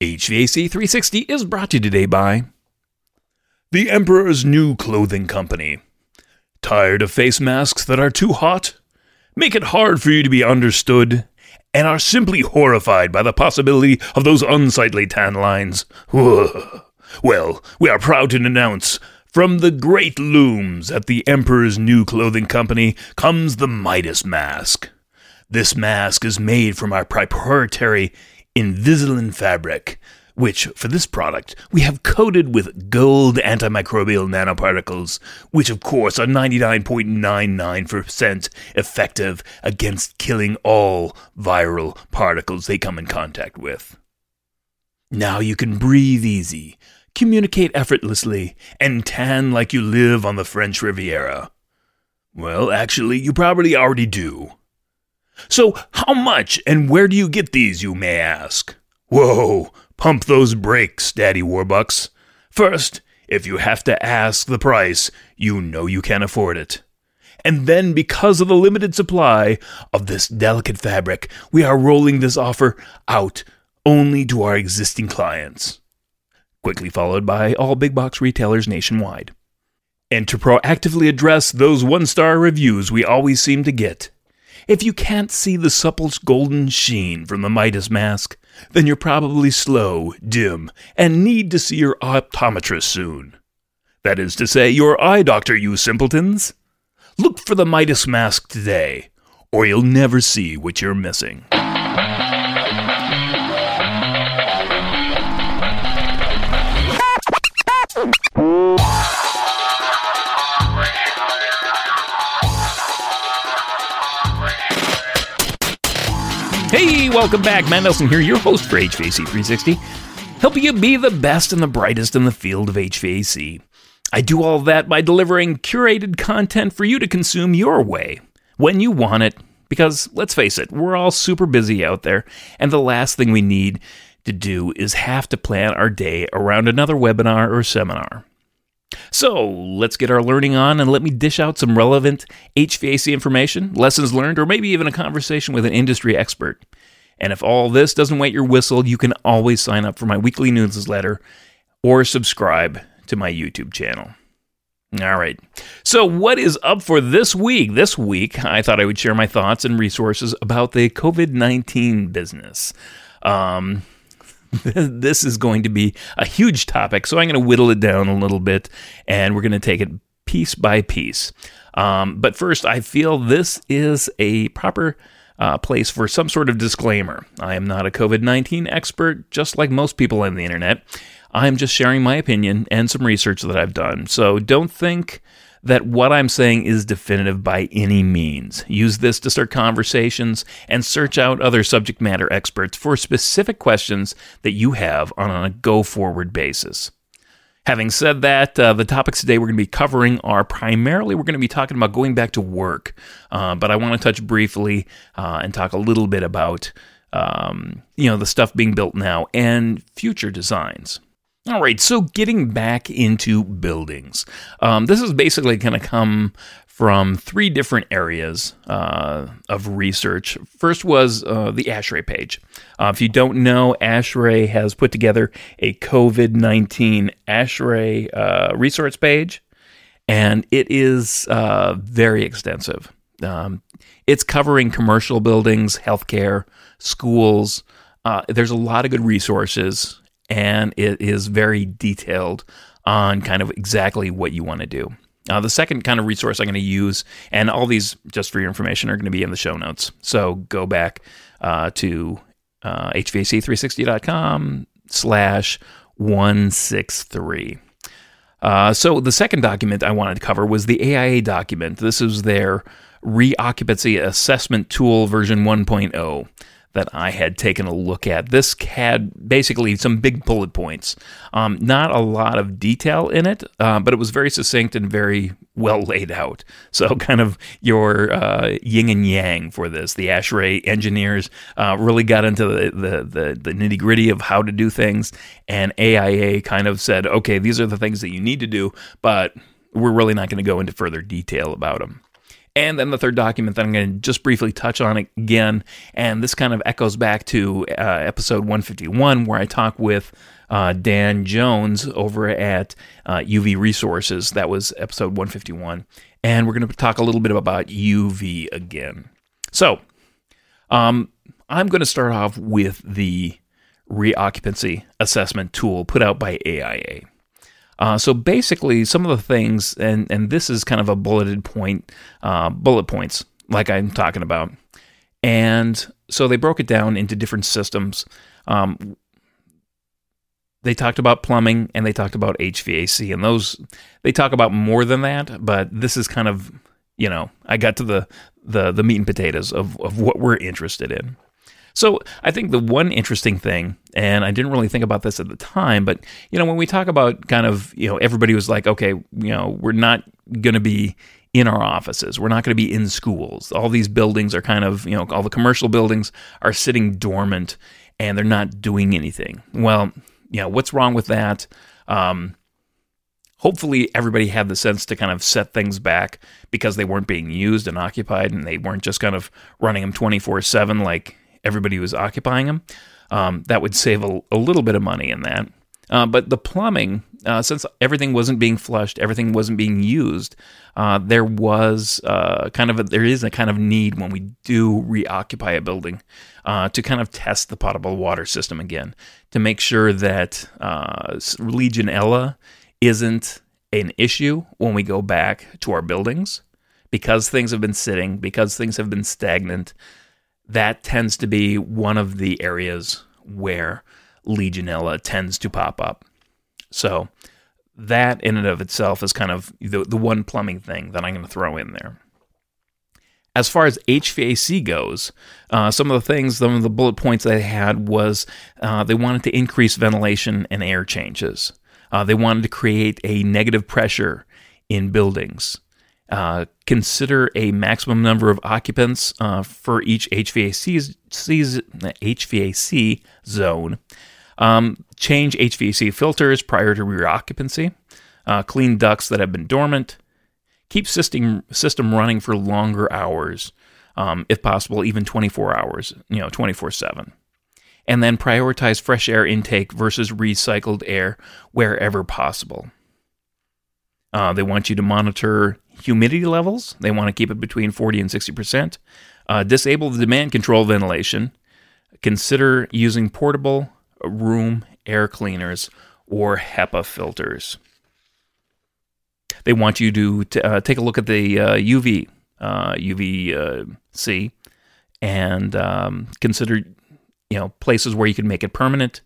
HVAC 360 is brought to you today by The Emperor's New Clothing Company. Tired of face masks that are too hot? Make it hard for you to be understood? And are simply horrified by the possibility of those unsightly tan lines? Well, we are proud to announce from the great looms at the Emperor's New Clothing Company comes the Midas Mask. This mask is made from our proprietary Invisalign fabric, which, for this product, we have coated with gold antimicrobial nanoparticles, which, of course, are 99.99% effective against killing all viral particles they come in contact with. Now you can breathe easy, communicate effortlessly, and tan like you live on the French Riviera. Well, actually, you probably already do. So, how much and where do you get these, you may ask? Whoa, pump those brakes, Daddy Warbucks. First, if you have to ask the price, you know you can't afford it. And then, because of the limited supply of this delicate fabric, we are rolling this offer out only to our existing clients. Quickly followed by all big box retailers nationwide. And to proactively address those one star reviews we always seem to get, if you can't see the supple golden sheen from the Midas mask, then you're probably slow, dim, and need to see your optometrist soon. That is to say, your eye doctor, you simpletons. Look for the Midas mask today, or you'll never see what you're missing. Welcome back. Matt Nelson here, your host for HVAC 360, helping you be the best and the brightest in the field of HVAC. I do all that by delivering curated content for you to consume your way, when you want it, because let's face it, we're all super busy out there, and the last thing we need to do is have to plan our day around another webinar or seminar. So let's get our learning on and let me dish out some relevant HVAC information, lessons learned, or maybe even a conversation with an industry expert. And if all this doesn't wet your whistle, you can always sign up for my weekly newsletter or subscribe to my YouTube channel. All right. So, what is up for this week? This week, I thought I would share my thoughts and resources about the COVID 19 business. Um, this is going to be a huge topic, so I'm going to whittle it down a little bit and we're going to take it piece by piece. Um, but first, I feel this is a proper uh, place for some sort of disclaimer. I am not a COVID 19 expert, just like most people on the internet. I'm just sharing my opinion and some research that I've done. So don't think that what I'm saying is definitive by any means. Use this to start conversations and search out other subject matter experts for specific questions that you have on a go forward basis. Having said that, uh, the topics today we're going to be covering are primarily we're going to be talking about going back to work, uh, but I want to touch briefly uh, and talk a little bit about um, you know the stuff being built now and future designs. All right, so getting back into buildings. Um, this is basically going to come from three different areas uh, of research. First was uh, the ASHRAE page. Uh, if you don't know, ASHRAE has put together a COVID 19 ASHRAE uh, resource page, and it is uh, very extensive. Um, it's covering commercial buildings, healthcare, schools. Uh, there's a lot of good resources and it is very detailed on kind of exactly what you want to do. Uh, the second kind of resource I'm going to use, and all these, just for your information, are going to be in the show notes. So go back uh, to uh, HVAC360.com slash 163. Uh, so the second document I wanted to cover was the AIA document. This is their reoccupancy assessment tool version 1.0 that I had taken a look at. This had basically some big bullet points. Um, not a lot of detail in it, uh, but it was very succinct and very well laid out. So, kind of your uh, yin and yang for this. The ASHRAE engineers uh, really got into the, the, the, the nitty gritty of how to do things, and AIA kind of said, okay, these are the things that you need to do, but we're really not going to go into further detail about them. And then the third document that I'm going to just briefly touch on again, and this kind of echoes back to uh, episode 151, where I talk with uh, Dan Jones over at uh, UV Resources. That was episode 151. And we're going to talk a little bit about UV again. So, um, I'm going to start off with the reoccupancy assessment tool put out by AIA. Uh, so basically, some of the things, and and this is kind of a bulleted point, uh, bullet points, like I'm talking about, and so they broke it down into different systems. Um, they talked about plumbing and they talked about HVAC, and those they talk about more than that. But this is kind of, you know, I got to the the the meat and potatoes of of what we're interested in. So I think the one interesting thing, and I didn't really think about this at the time, but you know, when we talk about kind of, you know, everybody was like, okay, you know, we're not going to be in our offices. We're not going to be in schools. All these buildings are kind of, you know, all the commercial buildings are sitting dormant and they're not doing anything. Well, you know, what's wrong with that? Um, hopefully everybody had the sense to kind of set things back because they weren't being used and occupied and they weren't just kind of running them 24 7 like everybody was occupying them. Um, that would save a, a, little bit of money in that. Uh, but the plumbing, uh, since everything wasn't being flushed, everything wasn't being used, uh, there was uh, kind of a, there is a kind of need when we do reoccupy a building uh, to kind of test the potable water system again to make sure that uh, Legionella isn't an issue when we go back to our buildings because things have been sitting, because things have been stagnant that tends to be one of the areas where Legionella tends to pop up. So that in and of itself is kind of the, the one plumbing thing that I'm going to throw in there. As far as HVAC goes, uh, some of the things, some of the bullet points they had was uh, they wanted to increase ventilation and air changes. Uh, they wanted to create a negative pressure in buildings. Uh, consider a maximum number of occupants uh, for each HVAC, HVAC zone. Um, change HVAC filters prior to reoccupancy. Uh, clean ducts that have been dormant. Keep system system running for longer hours, um, if possible, even 24 hours. You know, 24 seven. And then prioritize fresh air intake versus recycled air wherever possible. Uh, they want you to monitor humidity levels. They want to keep it between 40 and 60%. Uh, disable the demand control ventilation. Consider using portable room air cleaners or HEPA filters. They want you to t- uh, take a look at the uh, UV, UVC, uh, and um, consider you know places where you can make it permanent.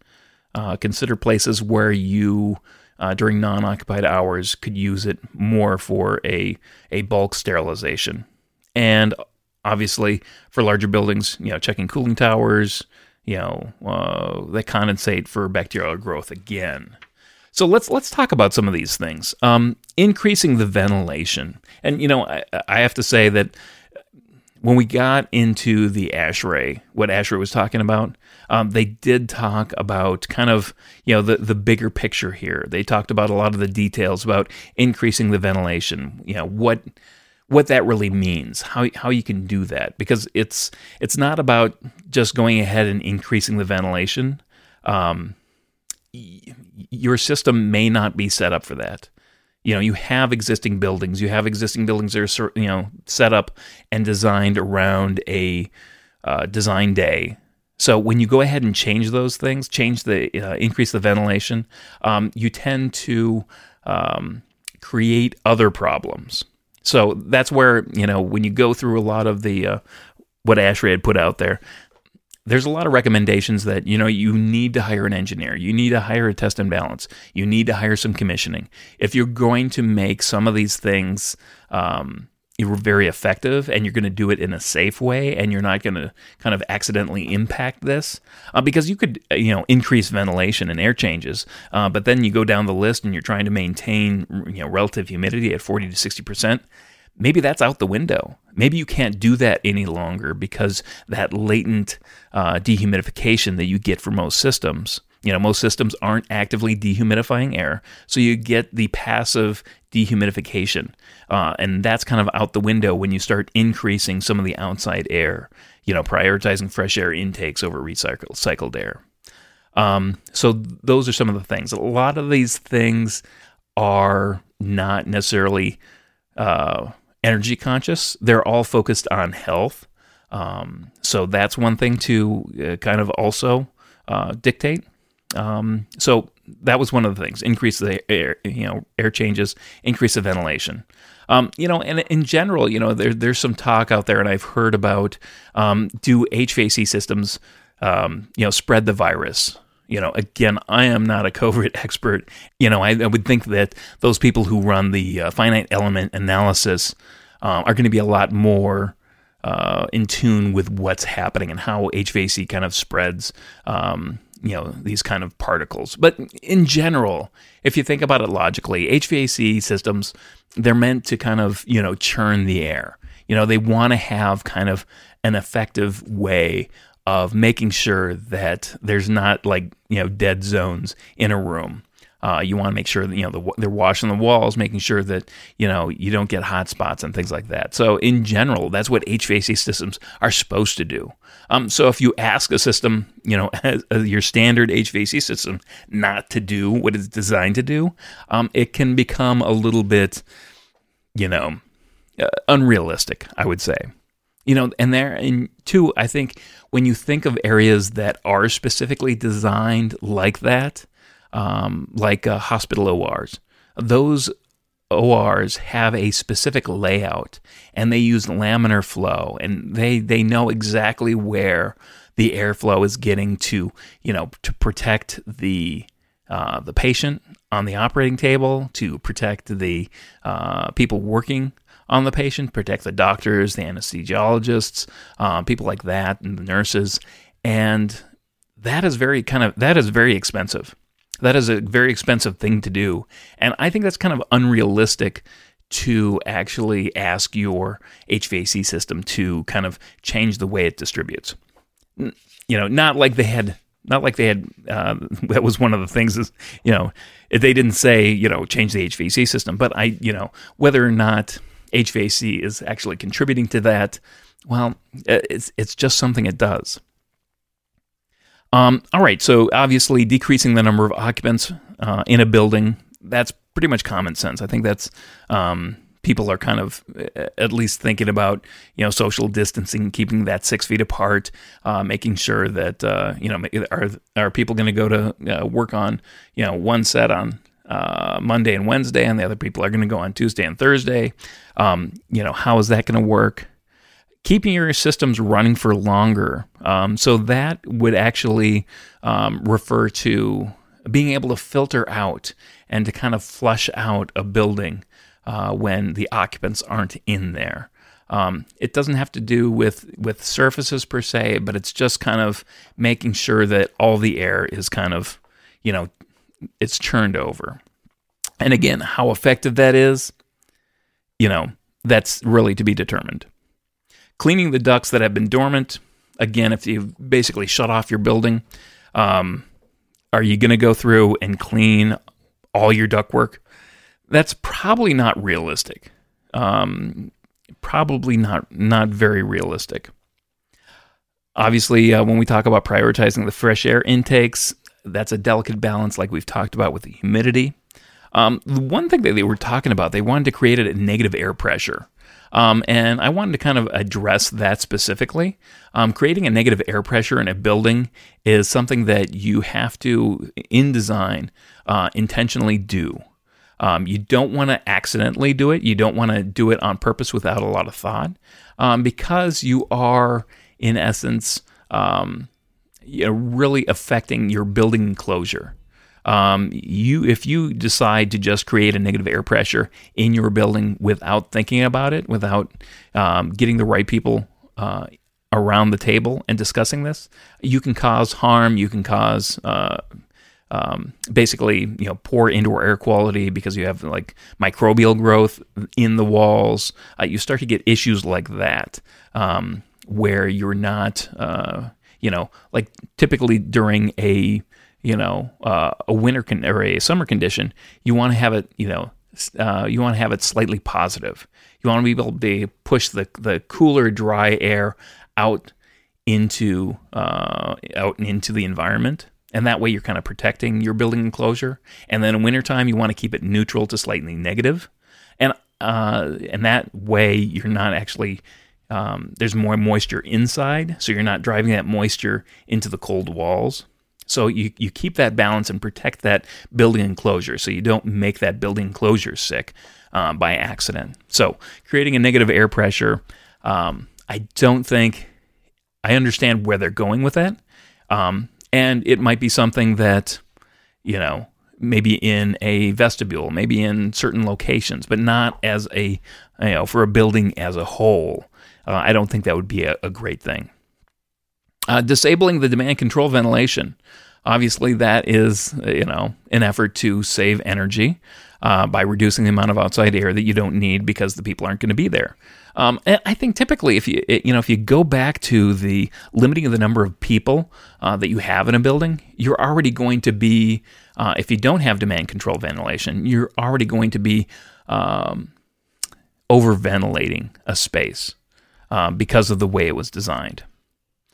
Uh, consider places where you uh, during non-occupied hours could use it more for a a bulk sterilization, and obviously for larger buildings, you know, checking cooling towers, you know, uh, that condensate for bacterial growth again. So let's let's talk about some of these things. Um, increasing the ventilation, and you know, I, I have to say that when we got into the ASHRAE, what ASHRAE was talking about, um, they did talk about kind of you know the the bigger picture here. They talked about a lot of the details about increasing the ventilation. You know what what that really means, how how you can do that, because it's it's not about just going ahead and increasing the ventilation. Um, your system may not be set up for that you know you have existing buildings. You have existing buildings that are you know set up and designed around a uh, design day. So when you go ahead and change those things change the uh, increase the ventilation um, you tend to um, create other problems. So that's where you know when you go through a lot of the uh, what ASHRAE had put out there there's a lot of recommendations that you know you need to hire an engineer. You need to hire a test and balance. You need to hire some commissioning. If you're going to make some of these things um, very effective and you're going to do it in a safe way and you're not going to kind of accidentally impact this uh, because you could uh, you know increase ventilation and air changes uh, but then you go down the list and you're trying to maintain you know relative humidity at 40 to 60 percent maybe that's out the window. Maybe you can't do that any longer because that latent uh, dehumidification that you get for most systems You know, most systems aren't actively dehumidifying air, so you get the passive dehumidification, uh, and that's kind of out the window when you start increasing some of the outside air. You know, prioritizing fresh air intakes over recycled cycled air. Um, so those are some of the things. A lot of these things are not necessarily uh, energy conscious. They're all focused on health. Um, so that's one thing to uh, kind of also uh, dictate. Um, so that was one of the things: increase the air, you know, air changes, increase the ventilation. Um, you know, and in general, you know, there, there's some talk out there, and I've heard about um, do HVAC systems, um, you know, spread the virus? You know, again, I am not a COVID expert. You know, I, I would think that those people who run the uh, finite element analysis um, are going to be a lot more uh, in tune with what's happening and how HVAC kind of spreads. Um, you know these kind of particles but in general if you think about it logically hvac systems they're meant to kind of you know churn the air you know they want to have kind of an effective way of making sure that there's not like you know dead zones in a room. Uh, you want to make sure that you know the, they're washing the walls, making sure that you know you don't get hot spots and things like that. So in general, that's what HVAC systems are supposed to do. Um, so if you ask a system, you know, your standard HVAC system not to do what it's designed to do, um, it can become a little bit, you know, uh, unrealistic. I would say you know, and there, and two, I think when you think of areas that are specifically designed like that, um, like uh, hospital ORs, those ORs have a specific layout and they use laminar flow and they, they know exactly where the airflow is getting to, you know, to protect the, uh, the patient on the operating table, to protect the uh, people working on the patient, protect the doctors, the anesthesiologists, uh, people like that, and the nurses. And that is very kind of that is very expensive. That is a very expensive thing to do, and I think that's kind of unrealistic to actually ask your HVAC system to kind of change the way it distributes. You know, not like they had not like they had uh, that was one of the things is you know they didn't say you know change the HVAC system, but I you know whether or not HVAC is actually contributing to that. Well, it's it's just something it does. Um, all right, so obviously decreasing the number of occupants uh, in a building that's pretty much common sense. I think that's um, people are kind of uh, at least thinking about you know social distancing, keeping that six feet apart, uh, making sure that uh, you know are are people going to go to uh, work on you know one set on uh, Monday and Wednesday, and the other people are going to go on Tuesday and Thursday. Um, you know, how is that going to work? Keeping your systems running for longer. Um, so that would actually um, refer to being able to filter out and to kind of flush out a building uh, when the occupants aren't in there. Um, it doesn't have to do with with surfaces per se, but it's just kind of making sure that all the air is kind of, you know, it's churned over. And again, how effective that is, you know, that's really to be determined. Cleaning the ducts that have been dormant, again, if you've basically shut off your building, um, are you going to go through and clean all your ductwork? That's probably not realistic. Um, probably not not very realistic. Obviously, uh, when we talk about prioritizing the fresh air intakes, that's a delicate balance, like we've talked about with the humidity. Um, the one thing that they were talking about, they wanted to create a negative air pressure. Um, and I wanted to kind of address that specifically. Um, creating a negative air pressure in a building is something that you have to, in design, uh, intentionally do. Um, you don't want to accidentally do it. You don't want to do it on purpose without a lot of thought, um, because you are, in essence, um, really affecting your building enclosure. Um, you if you decide to just create a negative air pressure in your building without thinking about it, without um, getting the right people uh, around the table and discussing this, you can cause harm. You can cause uh, um, basically you know poor indoor air quality because you have like microbial growth in the walls. Uh, you start to get issues like that um, where you're not uh, you know, like typically during a you know, uh, a winter con- or a summer condition, you want to have it, you know, uh, you want to have it slightly positive. You want to be able to push the the cooler, dry air out into uh, out into the environment, and that way you're kind of protecting your building enclosure. And then in wintertime, you want to keep it neutral to slightly negative, and uh, and that way you're not actually um, there's more moisture inside, so you're not driving that moisture into the cold walls. So you, you keep that balance and protect that building enclosure so you don't make that building enclosure sick uh, by accident. So creating a negative air pressure, um, I don't think I understand where they're going with that. Um, and it might be something that, you know, maybe in a vestibule, maybe in certain locations, but not as a, you know, for a building as a whole. Uh, I don't think that would be a, a great thing. Uh, disabling the demand control ventilation. Obviously, that is you know an effort to save energy uh, by reducing the amount of outside air that you don't need because the people aren't going to be there. Um, I think typically, if you you know if you go back to the limiting of the number of people uh, that you have in a building, you're already going to be uh, if you don't have demand control ventilation, you're already going to be um, over ventilating a space uh, because of the way it was designed.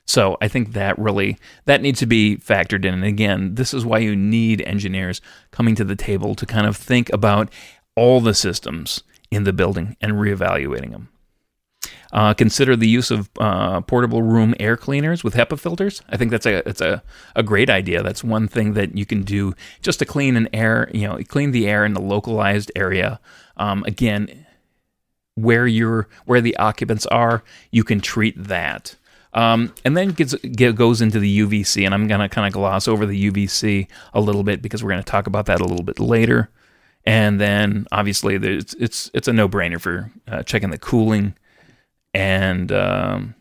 So I think that really that needs to be factored in. And again, this is why you need engineers coming to the table to kind of think about all the systems in the building and reevaluating them. Uh, consider the use of uh, portable room air cleaners with HEPA filters. I think that's a it's a, a great idea. That's one thing that you can do just to clean an air, you know, clean the air in the localized area. Um, again, where you're where the occupants are, you can treat that. Um, and then gets, get, goes into the UVC, and I'm going to kind of gloss over the UVC a little bit because we're going to talk about that a little bit later. And then obviously it's it's it's a no brainer for uh, checking the cooling and um,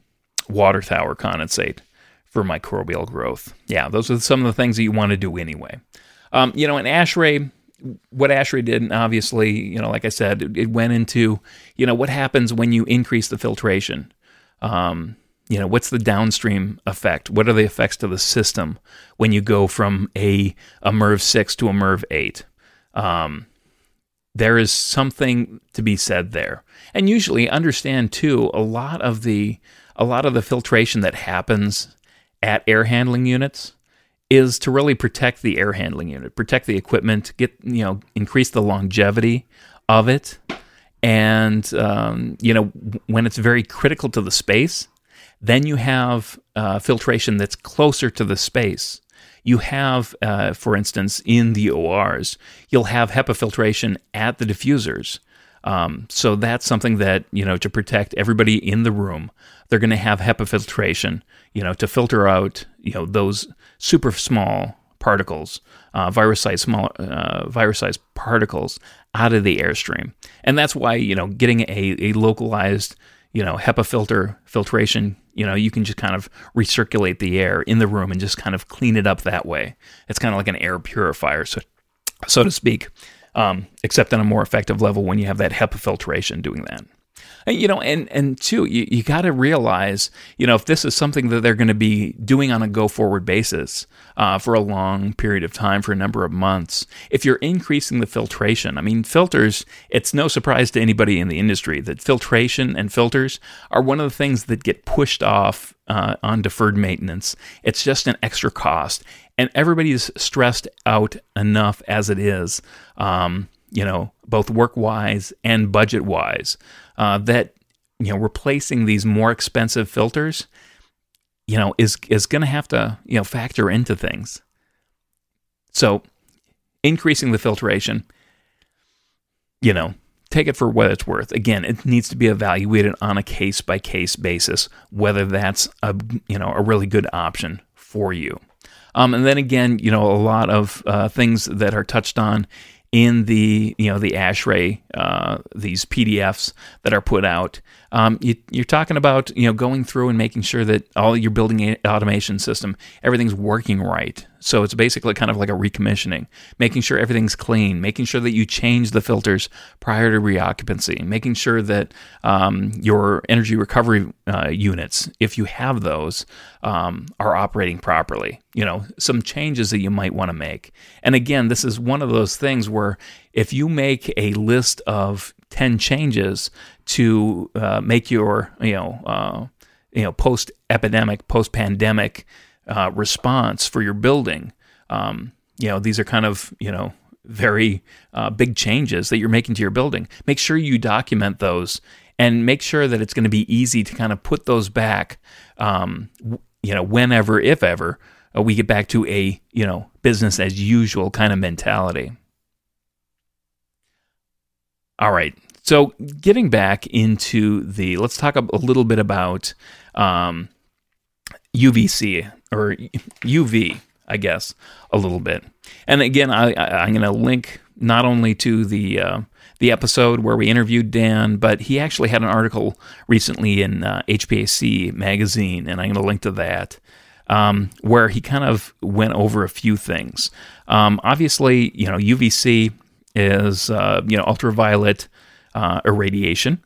water tower condensate for microbial growth. Yeah, those are some of the things that you want to do anyway. Um, you know, an ASHRAE, what ASHRAE did, and obviously, you know, like I said, it, it, went into, you know, what happens when you increase the filtration. Um, you know, what's the downstream effect? What are the effects to the system when you go from a, a MERV 6 to a MERV 8? Um, there is something to be said there. And usually understand too, a lot of the a lot of the filtration that happens at air handling units is to really protect the air handling unit, protect the equipment, get you know, increase the longevity of it. And um, you know, when it's very critical to the space, then you have uh, filtration that's closer to the space. You have, uh, for instance, in the ORs, you'll have HEPA filtration at the diffusers. Um, so that's something that, you know, to protect everybody in the room, they're going to have HEPA filtration, you know, to filter out, you know, those super small particles, uh, virus-sized small uh, virus-sized particles out of the airstream. And that's why, you know, getting a, a localized, you know, HEPA filter filtration you know, you can just kind of recirculate the air in the room and just kind of clean it up that way. It's kind of like an air purifier, so so to speak, um, except on a more effective level when you have that HEPA filtration doing that you know, and and two, you, you got to realize, you know, if this is something that they're going to be doing on a go forward basis uh, for a long period of time, for a number of months, if you're increasing the filtration, I mean, filters, it's no surprise to anybody in the industry that filtration and filters are one of the things that get pushed off uh, on deferred maintenance. It's just an extra cost, and everybody's stressed out enough as it is. Um, you know, both work wise and budget wise, uh, that you know replacing these more expensive filters, you know, is is going to have to you know factor into things. So, increasing the filtration, you know, take it for what it's worth. Again, it needs to be evaluated on a case by case basis whether that's a you know a really good option for you. Um, and then again, you know, a lot of uh, things that are touched on in the you know the ASHRAE uh, these PDFs that are put out. Um, you, are talking about you know going through and making sure that all your building automation system everything's working right. So it's basically kind of like a recommissioning, making sure everything's clean, making sure that you change the filters prior to reoccupancy, making sure that um, your energy recovery uh, units, if you have those, um, are operating properly. You know, some changes that you might want to make. And again, this is one of those things where if you make a list of 10 changes to uh, make your, you know, uh, you know, post epidemic, post pandemic uh, response for your building, um, you know, these are kind of, you know, very uh, big changes that you're making to your building. Make sure you document those and make sure that it's going to be easy to kind of put those back, um, you know, whenever, if ever, uh, we get back to a, you know, business as usual kind of mentality. All right. So, getting back into the, let's talk a, little bit about um, UVC or UV, I guess, a little bit. And again, I, am going to link not only to the uh, the episode where we interviewed Dan, but he actually had an article recently in uh, HVAC magazine, and I'm going to link to that. Um, where he kind of went over a few things. Um, obviously, you know, UVC is uh, you know ultraviolet uh, irradiation.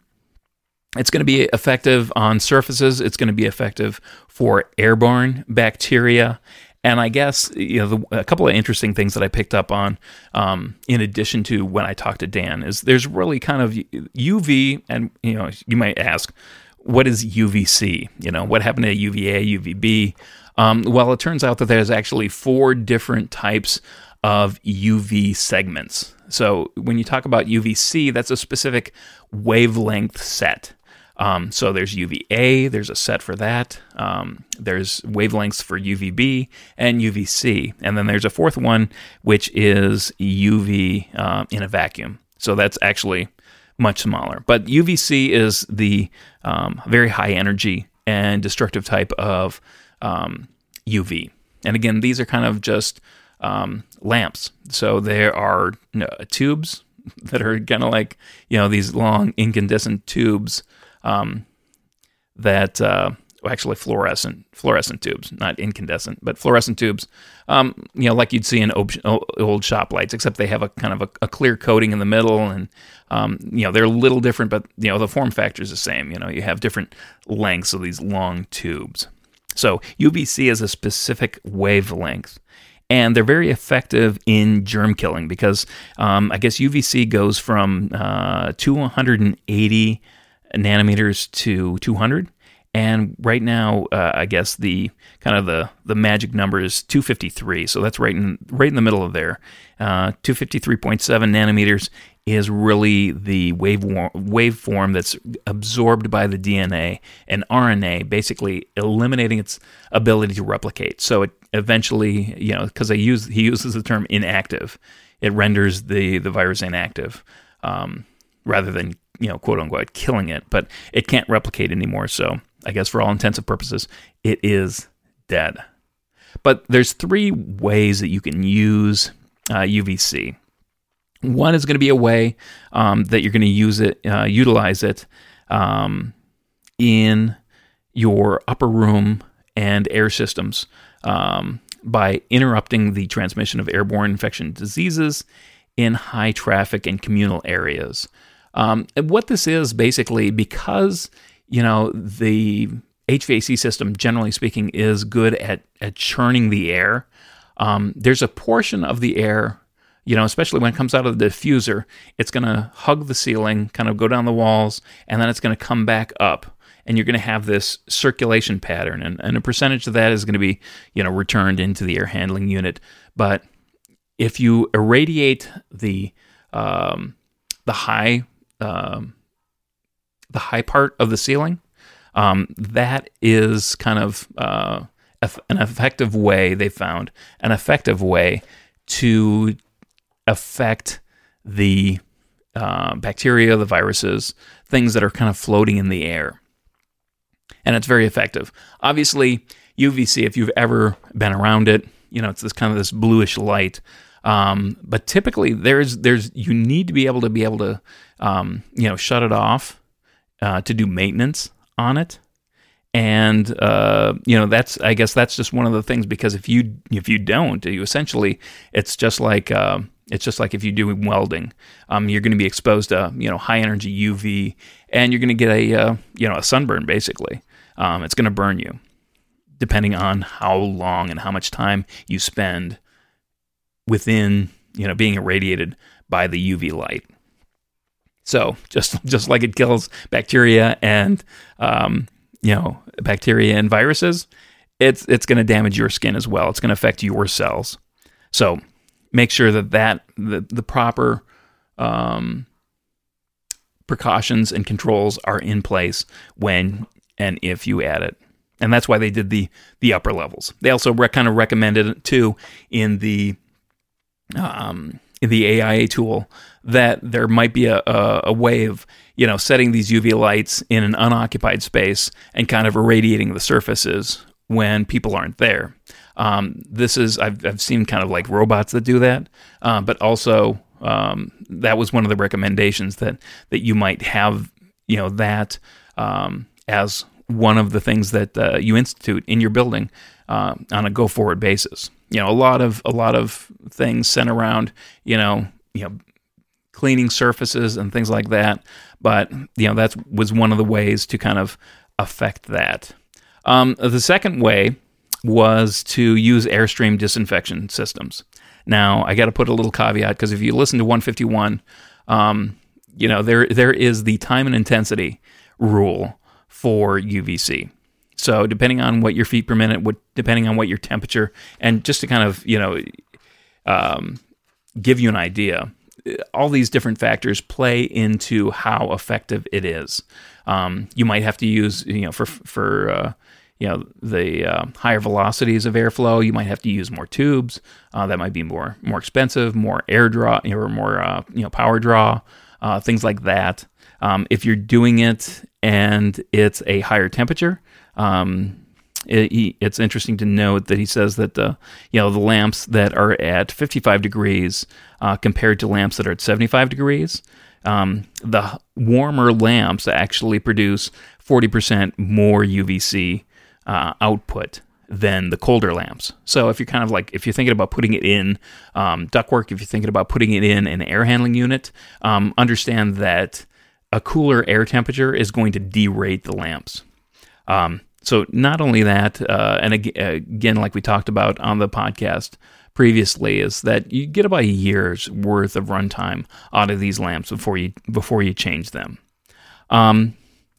It's going to be effective on surfaces. It's going to be effective for airborne bacteria. And I guess you know the, a couple of interesting things that I picked up on, um, in addition to when I talked to Dan, is there's really kind of UV, and you know you might ask, what is UVC? You know what happened to UVA, UVB? Um, well, it turns out that there's actually four different types of UV segments. So when you talk about UVC, that's a specific wavelength set. Um, so there's UVA, there's a set for that. Um, there's wavelengths for UVB and UVC. And then there's a fourth one, which is UV uh, in a vacuum. So that's actually much smaller. But UVC is the um, very high energy and destructive type of UV. Um, and again, these are kind of just um, lamps. So there are uh, tubes that are kind of like you know these long incandescent tubes um, that uh, actually fluorescent fluorescent tubes, not incandescent, but fluorescent tubes. Um, you know, like you'd see in old shop lights, except they have a kind of a, a clear coating in the middle, and um, you know they're a little different, but you know the form factor is the same. You know, you have different lengths of these long tubes. So UVC is a specific wavelength and they're very effective in germ killing because um, I guess UVC goes from uh, 280 nanometers to 200. And right now, uh, I guess the kind of the, the magic number is 253. So that's right in right in the middle of there. Uh, 253.7 nanometers is really the wave waveform that's absorbed by the DNA and RNA, basically eliminating its ability to replicate. So it eventually, you know, because use he uses the term inactive, it renders the the virus inactive um, rather than you know, quote unquote, killing it, but it can't replicate anymore. So I guess for all intents and purposes, it is dead. But there's three ways that you can use uh, UVC. One is going to be a way um, that you're going to use it, uh, utilize it um, in your upper room and air systems um, by interrupting the transmission of airborne infection diseases in high traffic and communal areas. Um, what this is basically because you know the HVAC system, generally speaking, is good at at churning the air. Um, there's a portion of the air, you know, especially when it comes out of the diffuser, it's going to hug the ceiling, kind of go down the walls, and then it's going to come back up. And you're going to have this circulation pattern, and, and a percentage of that is going to be, you know, returned into the air handling unit. But if you irradiate the um, the high um, the high part of the ceiling. Um, that is kind of uh, an effective way they found an effective way to affect the uh, bacteria, the viruses, things that are kind of floating in the air. And it's very effective. Obviously, UVC, if you've ever been around it, you know, it's this kind of this bluish light. Um, but typically, there's there's you need to be able to be able to um, you know shut it off uh, to do maintenance on it and uh, you know that's I guess that's just one of the things because if you if you don't, you essentially it's just like uh, it's just like if you're doing welding, um, you're going to be exposed to you know high energy UV, and you're going to get a uh, you know a sunburn basically. Um, it's going to burn you, depending on how long and how much time you spend within you know being irradiated by the UV light. So just just like it kills bacteria and um, you know bacteria and viruses, it's it's going to damage your skin as well. It's going to affect your cells. So make sure that that the, the proper um, precautions and controls are in place when and if you add it. And that's why they did the the upper levels. They also re- kind of recommended it too in the um, in the AIA tool that there might be a, a, a way of you know, setting these UV lights in an unoccupied space and kind of irradiating the surfaces when people aren't there. Um, this is I've, I've seen kind of like robots that do that, uh, but also um, that was one of the recommendations that that you might have you know that um, as one of the things that uh, you institute in your building uh, on a go forward basis. You know, a lot of a lot of things sent around. You know, you know, cleaning surfaces and things like that. But you know that was one of the ways to kind of affect that. Um, the second way was to use airstream disinfection systems. Now I got to put a little caveat because if you listen to 151, um, you know there there is the time and intensity rule for UVC. So depending on what your feet per minute, what depending on what your temperature, and just to kind of you know um, give you an idea, all these different factors play into how effective it is. Um, you might have to use, you know, for for uh, you know the uh, higher velocities of airflow, you might have to use more tubes. Uh, that might be more more expensive, more air draw or more uh, you know power draw, uh, things like that. Um, if you're doing it and it's a higher temperature, um, it, he, it's interesting to note that he says that the you know the lamps that are at 55 degrees uh, compared to lamps that are at 75 degrees, um, the warmer lamps actually produce 40% more UVC uh, output than the colder lamps. So if you're kind of like if you're thinking about putting it in um, ductwork, if you're thinking about putting it in an air handling unit, um, understand that a cooler air temperature is going to derate the lamps. Um, so not only that, uh, and again, like we talked about on the podcast previously, is that you get about a year's worth of runtime out of these lamps before you before you change them. Um,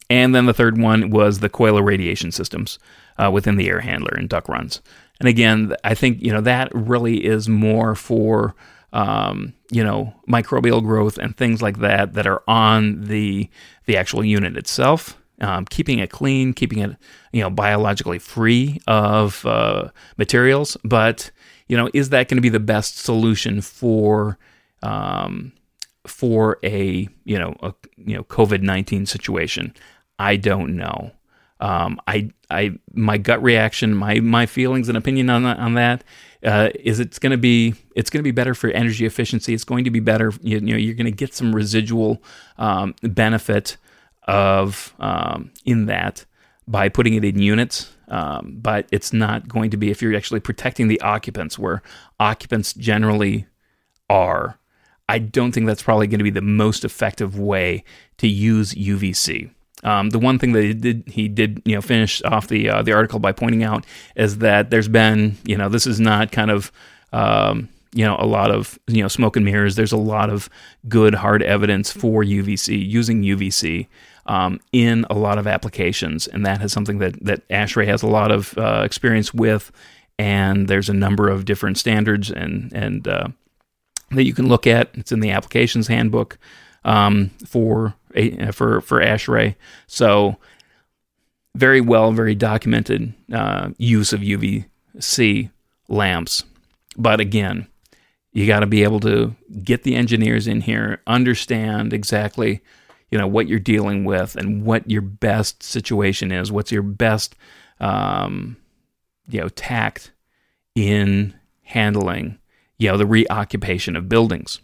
and then the third one was the coil irradiation systems uh, within the air handler and duct runs. And again, I think you know that really is more for um, you know microbial growth and things like that that are on the the actual unit itself um, keeping it clean, keeping it you know biologically free of uh, materials. But you know, is that going to be the best solution for um, for a you know a you know COVID nineteen situation? I don't know. Um, I I my gut reaction, my my feelings and opinion on that on that uh, is it's going to be it's going to be better for energy efficiency. It's going to be better. You, you know, you're going to get some residual um, benefit of um, in that by putting it in units. Um, but it's not going to be if you're actually protecting the occupants, where occupants generally are. I don't think that's probably going to be the most effective way to use UVC. Um, the one thing that he did, he did, you know, finish off the uh, the article by pointing out is that there's been, you know, this is not kind of, um, you know, a lot of, you know, smoke and mirrors. There's a lot of good hard evidence for UVC using UVC um, in a lot of applications, and that is something that that ASHRAE has a lot of uh, experience with. And there's a number of different standards and and uh, that you can look at. It's in the applications handbook um, for for for ASHRAE. So very well, very documented uh, use of UVC lamps. But again, you got to be able to get the engineers in here, understand exactly you know what you're dealing with and what your best situation is what's your best um, you know tact in handling you know the reoccupation of buildings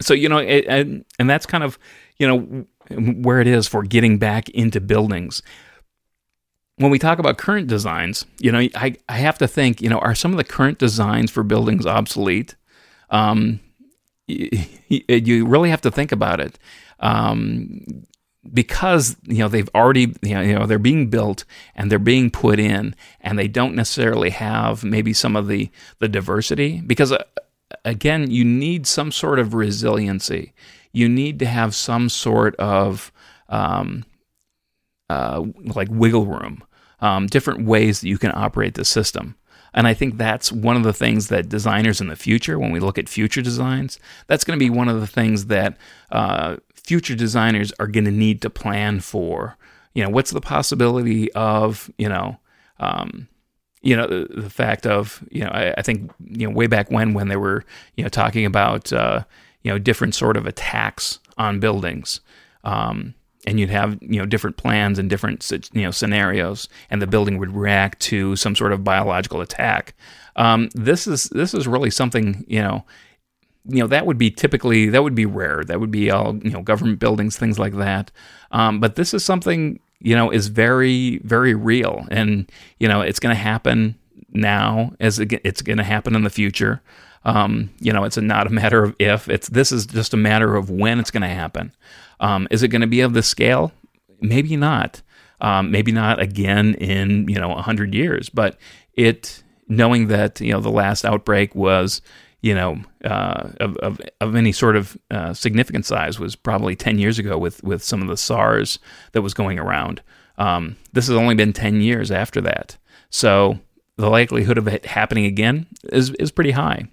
so you know it, and, and that's kind of you know where it is for getting back into buildings. When we talk about current designs, you know, I, I have to think, you know, are some of the current designs for buildings obsolete? Um, you, you really have to think about it. Um, because you know they've already you know, you know they're being built and they're being put in and they don't necessarily have maybe some of the the diversity because uh, again you need some sort of resiliency you need to have some sort of um, uh, like wiggle room um, different ways that you can operate the system and I think that's one of the things that designers in the future, when we look at future designs, that's going to be one of the things that uh, future designers are going to need to plan for. You know, what's the possibility of, you know, um, you know, the, the, fact of, you know, I, I, think, you know, way back when, when they were, you know, talking about, uh, you know, different sort of attacks on buildings. Um, and you'd have you know different plans and different you know scenarios, and the building would react to some sort of biological attack. Um, this is this is really something you know you know that would be typically that would be rare. That would be all you know government buildings, things like that. Um, but this is something you know is very very real, and you know it's going to happen now as it's going to happen in the future. Um, you know, it's a, not a matter of if. It's this is just a matter of when it's going to happen. Um, is it going to be of the scale? Maybe not. Um, maybe not again in you know hundred years. But it knowing that you know the last outbreak was you know uh, of, of, of any sort of uh, significant size was probably ten years ago with with some of the SARS that was going around. Um, this has only been ten years after that. So the likelihood of it happening again is is pretty high.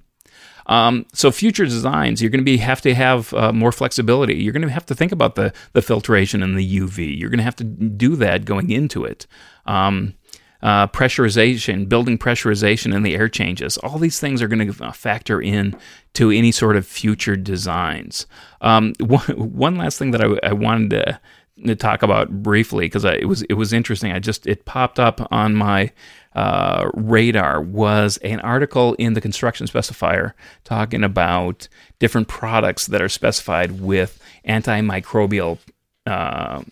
Um, so future designs, you're going to be have to have uh, more flexibility. You're going to have to think about the the filtration and the UV. You're going to have to do that going into it. Um, uh, pressurization, building pressurization, and the air changes. All these things are going to factor in to any sort of future designs. Um, one, one last thing that I, I wanted to to talk about briefly because it was it was interesting. I just it popped up on my uh, radar was an article in the construction specifier talking about different products that are specified with antimicrobial uh,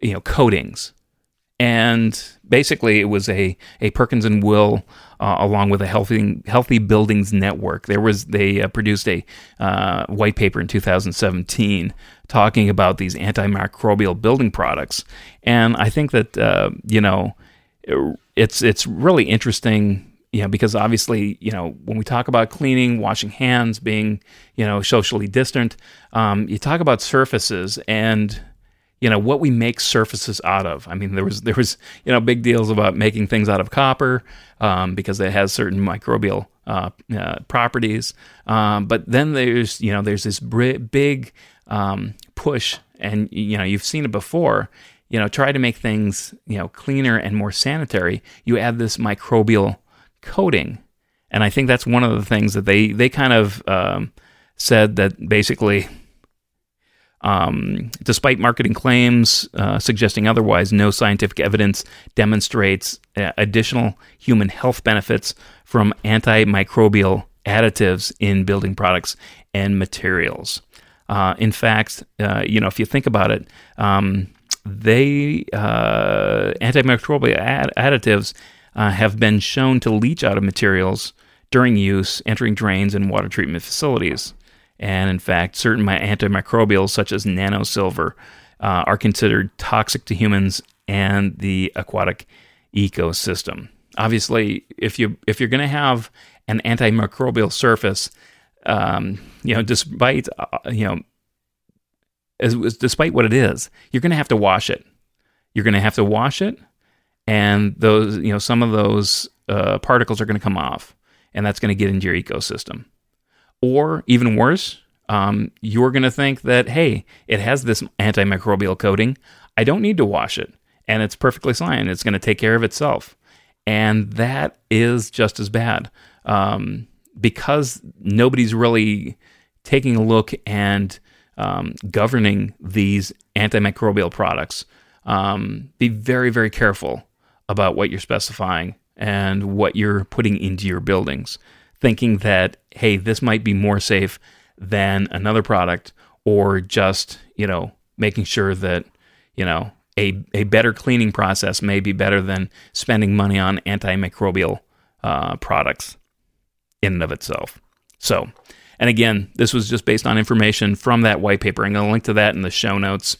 you know coatings and basically it was a, a Perkins and Will uh, along with a healthy healthy buildings network. There was they uh, produced a uh, white paper in 2017 talking about these antimicrobial building products, and I think that uh, you know it's it's really interesting. Know, because obviously, you know, when we talk about cleaning, washing hands, being, you know, socially distant, um, you talk about surfaces and you know what we make surfaces out of. I mean, there was there was you know big deals about making things out of copper um, because it has certain microbial uh, uh, properties. Um, but then there's you know there's this big um, push, and you know you've seen it before. You know, try to make things you know cleaner and more sanitary. You add this microbial coating, and I think that's one of the things that they they kind of um, said that basically um, despite marketing claims uh, suggesting otherwise, no scientific evidence demonstrates uh, additional human health benefits from antimicrobial additives in building products and materials. Uh, in fact, uh, you know, if you think about it, um, they uh, antimicrobial ad- additives uh, have been shown to leach out of materials during use, entering drains and water treatment facilities. And in fact, certain antimicrobials, such as nanosilver, uh, are considered toxic to humans and the aquatic ecosystem. Obviously, if you if you're going to have an antimicrobial surface, um, you know, despite uh, you know, as, despite what it is, you're going to have to wash it. You're going to have to wash it, and those you know some of those uh, particles are going to come off, and that's going to get into your ecosystem. Or even worse, um, you're going to think that, hey, it has this antimicrobial coating. I don't need to wash it. And it's perfectly fine. It's going to take care of itself. And that is just as bad um, because nobody's really taking a look and um, governing these antimicrobial products. Um, be very, very careful about what you're specifying and what you're putting into your buildings thinking that, hey, this might be more safe than another product, or just, you know, making sure that, you know, a, a better cleaning process may be better than spending money on antimicrobial uh, products in and of itself. So, and again, this was just based on information from that white paper. I'm going to link to that in the show notes.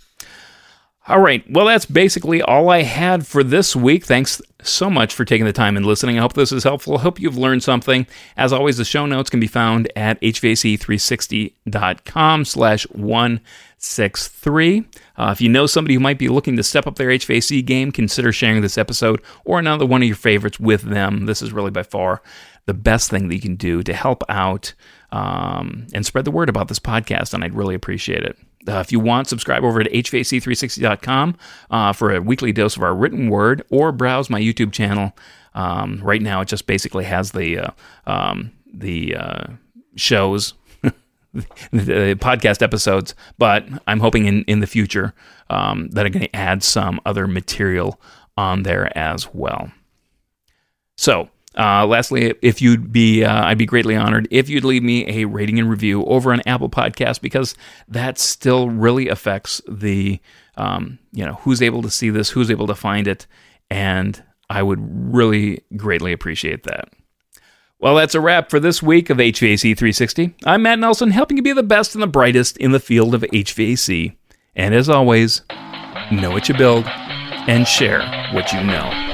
All right. Well, that's basically all I had for this week. Thanks so much for taking the time and listening. I hope this is helpful. I hope you've learned something. As always, the show notes can be found at hvac360.com slash 163. Uh, if you know somebody who might be looking to step up their HVAC game, consider sharing this episode or another one of your favorites with them. This is really by far the best thing that you can do to help out um, and spread the word about this podcast, and I'd really appreciate it. Uh, if you want, subscribe over to HVAC360.com uh, for a weekly dose of our written word or browse my YouTube channel. Um, right now, it just basically has the, uh, um, the uh, shows, the podcast episodes, but I'm hoping in, in the future um, that I'm going to add some other material on there as well. So, uh, lastly, if you'd be, uh, I'd be greatly honored if you'd leave me a rating and review over on Apple Podcast because that still really affects the, um, you know, who's able to see this, who's able to find it, and I would really greatly appreciate that. Well, that's a wrap for this week of HVAC 360. I'm Matt Nelson, helping you be the best and the brightest in the field of HVAC. And as always, know what you build and share what you know.